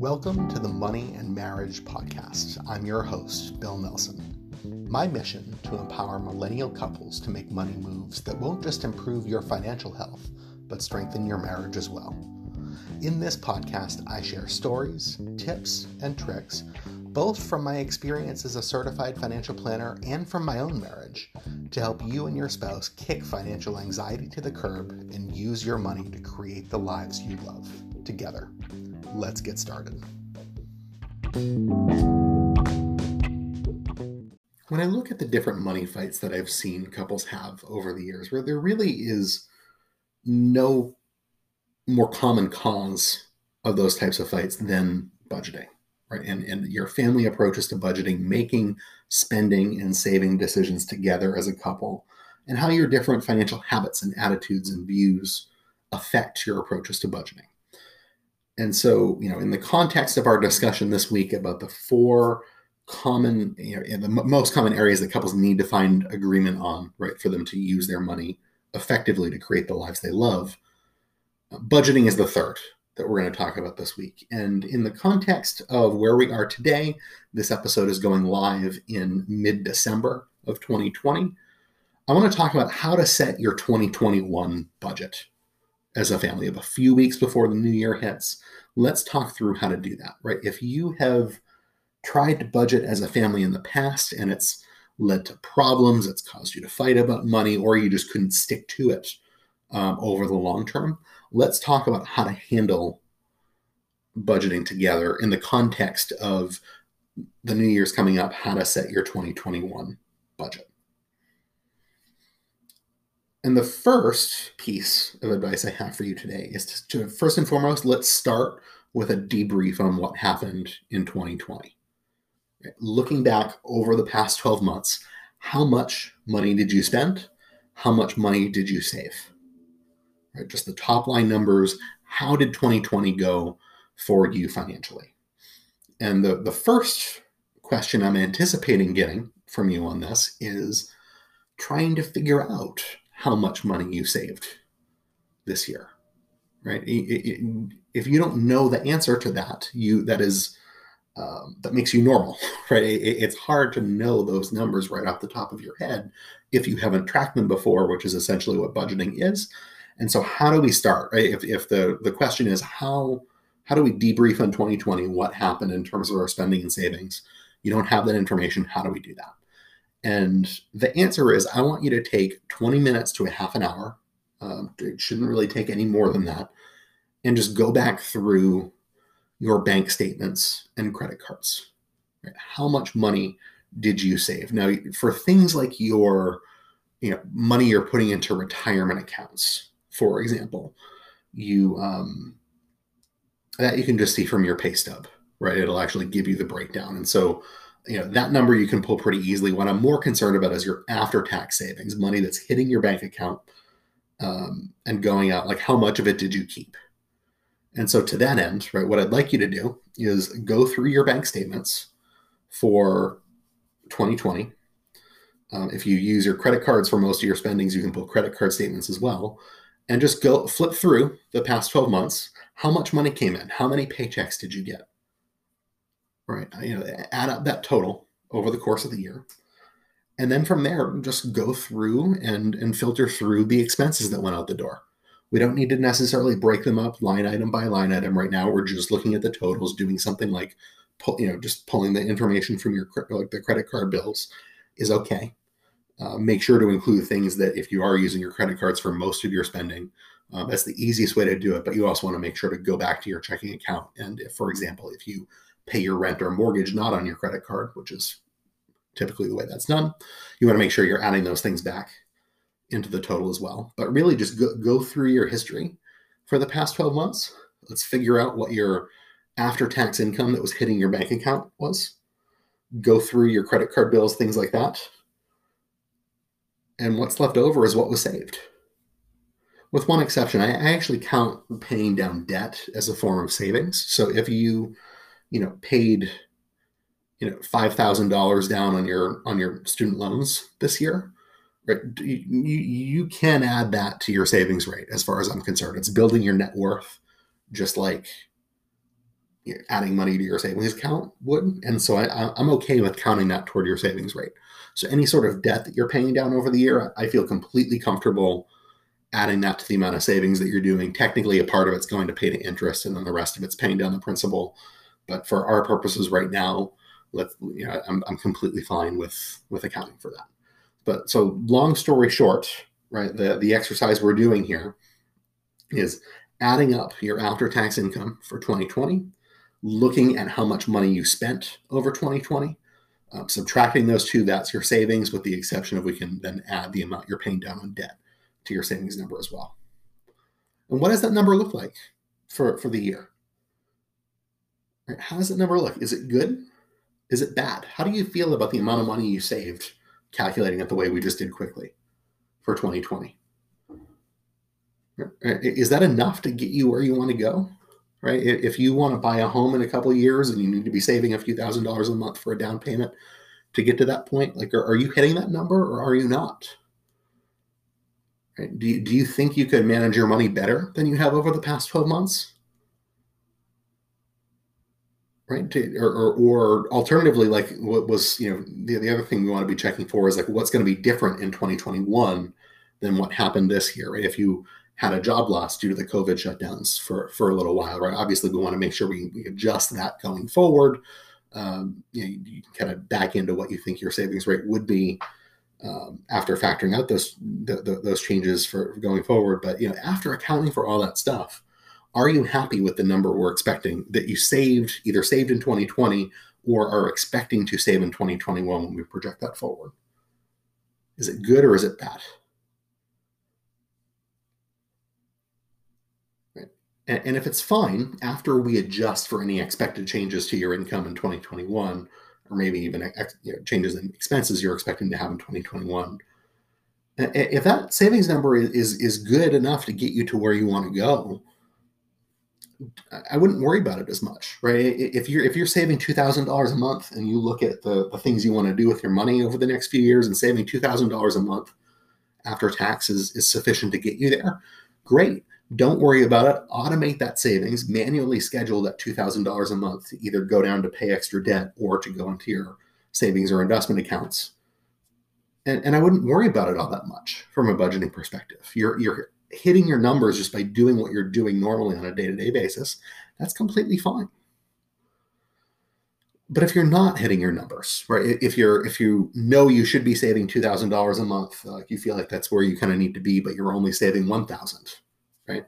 Welcome to the Money and Marriage Podcast. I'm your host, Bill Nelson. My mission to empower millennial couples to make money moves that won't just improve your financial health, but strengthen your marriage as well. In this podcast, I share stories, tips, and tricks, both from my experience as a certified financial planner and from my own marriage, to help you and your spouse kick financial anxiety to the curb and use your money to create the lives you love together let's get started. When I look at the different money fights that I've seen couples have over the years, where there really is no more common cause of those types of fights than budgeting, right? And, and your family approaches to budgeting, making spending and saving decisions together as a couple, and how your different financial habits and attitudes and views affect your approaches to budgeting. And so, you know, in the context of our discussion this week about the four common, you know, the most common areas that couples need to find agreement on, right, for them to use their money effectively to create the lives they love, budgeting is the third that we're going to talk about this week. And in the context of where we are today, this episode is going live in mid December of 2020. I want to talk about how to set your 2021 budget as a family of a few weeks before the new year hits. Let's talk through how to do that, right? If you have tried to budget as a family in the past and it's led to problems, it's caused you to fight about money, or you just couldn't stick to it um, over the long term, let's talk about how to handle budgeting together in the context of the new year's coming up, how to set your 2021 budget. And the first piece of advice I have for you today is to, to, first and foremost, let's start with a debrief on what happened in 2020. Looking back over the past 12 months, how much money did you spend? How much money did you save? Right, just the top line numbers. How did 2020 go for you financially? And the, the first question I'm anticipating getting from you on this is trying to figure out how much money you saved this year, right? if you don't know the answer to that, you that is um, that makes you normal, right? it's hard to know those numbers right off the top of your head if you haven't tracked them before, which is essentially what budgeting is. And so, how do we start? Right? If, if the the question is how how do we debrief on 2020 what happened in terms of our spending and savings? You don't have that information. How do we do that? And the answer is I want you to take 20 minutes to a half an hour. Um, it shouldn't really take any more than that. And just go back through your bank statements and credit cards. Right? How much money did you save? Now, for things like your you know, money you're putting into retirement accounts, for example, you um, that you can just see from your pay stub, right? It'll actually give you the breakdown. And so you know that number you can pull pretty easily. What i'm more concerned about is your after tax savings money that's hitting your bank account um, and going out like how much of it did you keep? And so to that end right what i'd like you to do is go through your bank statements for 2020 um, if you use your credit cards for most of your spendings you can pull credit card statements as well. And just go flip through the past 12 months how much money came in? How many paychecks did you get right? You know, add up that total over the course of the year. And then from there, just go through and, and filter through the expenses that went out the door. We don't need to necessarily break them up line item by line item right now. We're just looking at the totals, doing something like, you know, just pulling the information from your like the credit card bills is okay. Uh, make sure to include things that if you are using your credit cards for most of your spending, uh, that's the easiest way to do it. But you also want to make sure to go back to your checking account. And if, for example, if you pay your rent or mortgage not on your credit card, which is typically the way that's done. You want to make sure you're adding those things back into the total as well. But really just go, go through your history for the past 12 months. Let's figure out what your after tax income that was hitting your bank account was. Go through your credit card bills, things like that. And what's left over is what was saved. With one exception, I, I actually count paying down debt as a form of savings. So if you you know paid you know five thousand dollars down on your on your student loans this year right you, you can add that to your savings rate as far as i'm concerned it's building your net worth just like adding money to your savings account would. And so I, I'm okay with counting that toward your savings rate. So any sort of debt that you're paying down over the year, I feel completely comfortable adding that to the amount of savings that you're doing. Technically, a part of it's going to pay to interest, and then the rest of it's paying down the principal. But for our purposes right now, let you know, I'm, I'm completely fine with with accounting for that. But so long story short, right, the the exercise we're doing here is adding up your after tax income for 2020, looking at how much money you spent over 2020, um, subtracting those two, that's your savings, with the exception of we can then add the amount you're paying down on debt to your savings number as well. And what does that number look like for, for the year? Right, how does that number look? Is it good? Is it bad? How do you feel about the amount of money you saved, calculating it the way we just did quickly for 2020? Is that enough to get you where you want to go? Right? If you want to buy a home in a couple years and you need to be saving a few thousand dollars a month for a down payment to get to that point, like are, are you hitting that number or are you not? Right? Do you, do you think you could manage your money better than you have over the past 12 months? Right. To, or, or, or, alternatively, like what was, you know, the, the other thing we want to be checking for is like what's going to be different in 2021 than what happened this year, right? If you had a job loss due to the COVID shutdowns for, for a little while, right? Obviously, we want to make sure we, we adjust that going forward. Um, you, know, you, you kind of back into what you think your savings rate would be um, after factoring out those the, the, those changes for going forward. But you know, after accounting for all that stuff, are you happy with the number we're expecting that you saved, either saved in 2020 or are expecting to save in 2021 when we project that forward? Is it good or is it bad? And, if it's fine after we adjust for any expected changes to your income in 2021, or maybe even uh, you know, changes in expenses you're expecting to have in 2021, if that savings number is is good enough to get you to where you want to go, I wouldn't worry about it as much, right? If you're if you're saving two thousand dollars a month and you look at the, the things you want to do with your money over the next few years and saving two thousand dollars a month after taxes is sufficient to get you there, great. Don't worry about it. Automate that savings, manually schedule that $2,000 a month to either go down to pay extra debt or to go into your savings or investment accounts. And, and I wouldn't worry about it all that much from a budgeting perspective. You're, you're hitting your numbers just by doing what you're doing normally on a day to day basis. That's completely fine. But if you're not hitting your numbers, right? If you're if you know you should be saving two thousand dollars a month, like you feel like that's where you kind of need to be, but you're only saving one thousand, right?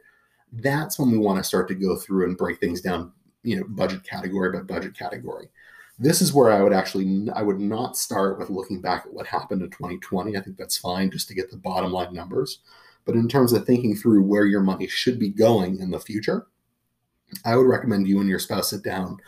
That's when we want to start to go through and break things down, you know, budget category by budget category. This is where I would actually I would not start with looking back at what happened in 2020. I think that's fine just to get the bottom line numbers. But in terms of thinking through where your money should be going in the future, I would recommend you and your spouse sit down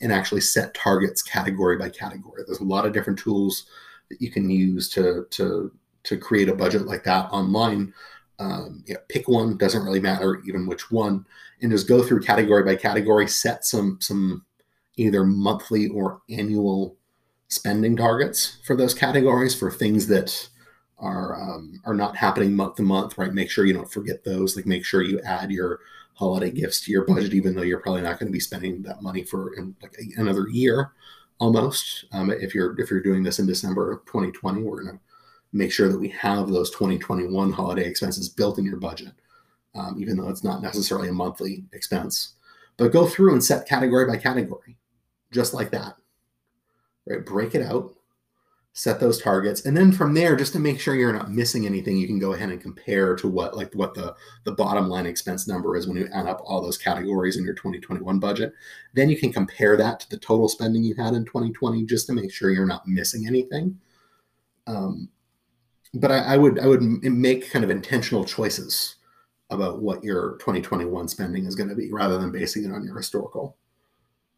and actually set targets category by category. There's a lot of different tools that you can use to to to create a budget like that online um, pick one doesn't really matter even which one and just go through category by category set some some either monthly or annual spending targets for those categories for things that are um, are not happening month to month right make sure you don't forget those like make sure you add your holiday gifts to your budget even though you're probably not going to be spending that money for like another year almost um, if you're if you're doing this in december of 2020 we're going to make sure that we have those 2021 holiday expenses built in your budget, um, even though it's not necessarily a monthly expense. But go through and set category by category, just like that. Right? Break it out, set those targets, and then from there, just to make sure you're not missing anything, you can go ahead and compare to what like what the the bottom line expense number is when you add up all those categories in your 2021 budget. Then you can compare that to the total spending you had in 2020, just to make sure you're not missing anything. Um, but I, I, would I would make kind of intentional choices about what your 2021 spending is going to be, rather than basing it on your historical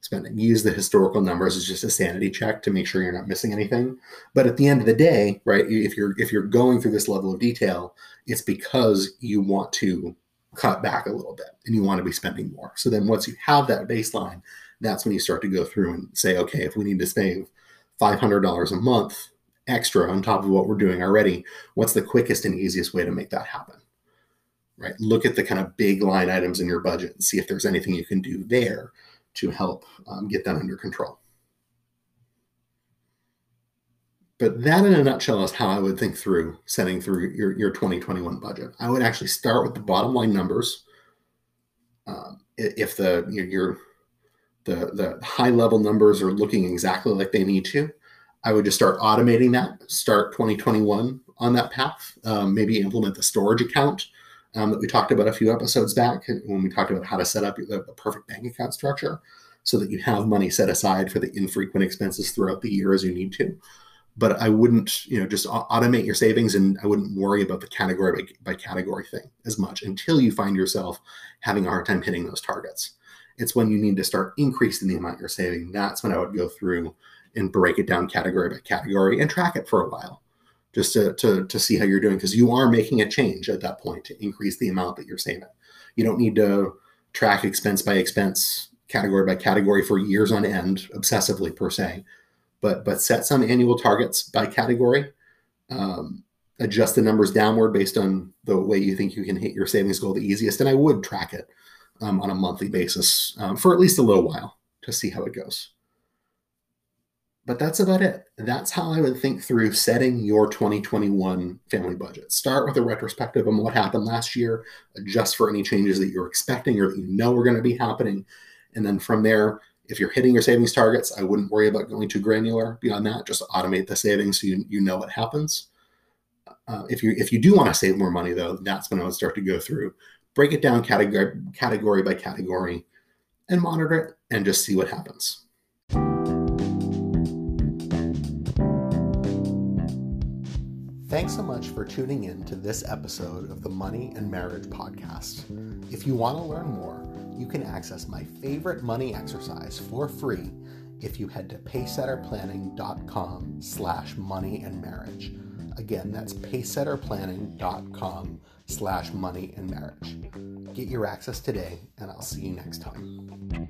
spending. Use the historical numbers as just a sanity check to make sure you're not missing anything. But at the end of the day, right, if you're if you're going through this level of detail, it's because you want to cut back a little bit and you want to be spending more. So then once you have that baseline, that's when you start to go through and say, okay, if we need to save $500 a month extra on top of what we're doing already, what's the quickest and easiest way to make that happen? Right? Look at the kind of big line items in your budget and see if there's anything you can do there to help um, get that under control. But that, in a nutshell, is how I would think through setting through your, your 2021 budget. I would actually start with the bottom line numbers. Um, if the you know, your the the high level numbers are looking exactly like they need to, I would just start automating that. Start 2021 on that path. Um, maybe implement the storage account um, that we talked about a few episodes back when we talked about how to set up the, the perfect bank account structure so that you have money set aside for the infrequent expenses throughout the year as you need to but I wouldn't, you know, just automate your savings and I wouldn't worry about the category by, by, category thing as much until you find yourself having a hard time hitting those targets. It's when you need to start increasing the amount you're saving. That's when I would go through and break it down category by category and track it for a while just to, to, to see how you're doing because you are making a change at that point to increase the amount that you're saving. You don't need to track expense by expense, category by category for years on end, obsessively per se but but set some annual targets by category. Um, adjust the numbers downward based on the way you think you can hit your savings goal the easiest. And I would track it um, on a monthly basis um, for at least a little while to see how it goes. But that's about it. That's how I would think through setting your 2021 family budget. Start with a retrospective on what happened last year, adjust for any changes that you're expecting or that you know are going to be happening. And then from there, if you're hitting your savings targets, I wouldn't worry about going too granular beyond that. Just automate the savings so you, you know what happens. Uh, if you if you do want to save more money though, that's when I would start to go through, break it down category category by category, and monitor it and just see what happens. Thanks so much for tuning in to this episode of the Money and Marriage Podcast. If you want to learn more you can access my favorite money exercise for free if you head to pacesetterplanning.com slash money and marriage. Again, that's pacesetterplanning.com slash money and marriage. Get your access today, and I'll see you next time.